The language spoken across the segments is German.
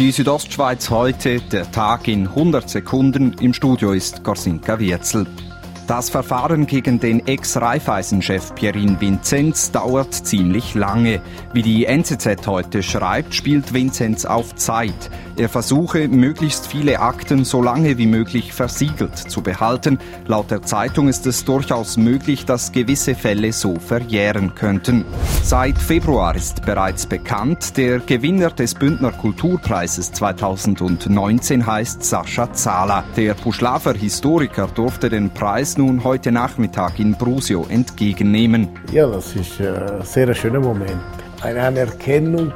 Die Südostschweiz heute, der Tag in 100 Sekunden. Im Studio ist Gorsinka Wirzel. Das Verfahren gegen den Ex-Raiffeisen-Chef Pierin Vinzenz dauert ziemlich lange. Wie die NZZ heute schreibt, spielt Vinzenz auf Zeit. Er versuche, möglichst viele Akten so lange wie möglich versiegelt zu behalten. Laut der Zeitung ist es durchaus möglich, dass gewisse Fälle so verjähren könnten. Seit Februar ist bereits bekannt, der Gewinner des Bündner Kulturpreises 2019 heißt Sascha Zahler. Der Puschlafer Historiker durfte den Preis nun heute Nachmittag in Brusio entgegennehmen. Ja, das ist ein sehr schöner Moment. Eine Anerkennung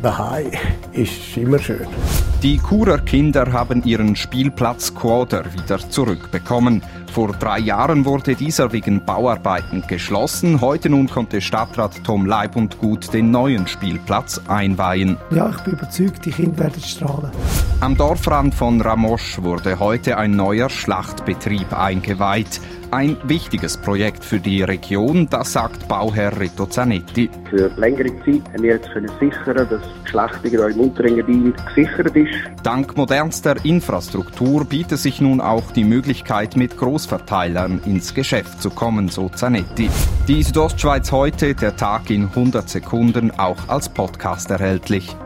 daheim ist immer schön. Die Churer Kinder haben ihren Spielplatz Quader wieder zurückbekommen. Vor drei Jahren wurde dieser wegen Bauarbeiten geschlossen. Heute nun konnte Stadtrat Tom Leib und Gut den neuen Spielplatz einweihen. Ja, ich bin überzeugt, die Kinder werden strahlen. Am Dorfrand von Ramosch wurde heute ein neuer Schlachtbetrieb eingeweiht. Ein wichtiges Projekt für die Region, das sagt Bauherr Rito Zanetti. Für längere Zeit haben wir jetzt können sichern, dass die Schlachtung im Unterengadin gesichert ist. Dank modernster Infrastruktur bietet sich nun auch die Möglichkeit, mit Großverteilern ins Geschäft zu kommen, so Zanetti. Die Südostschweiz heute, der Tag in 100 Sekunden, auch als Podcast erhältlich.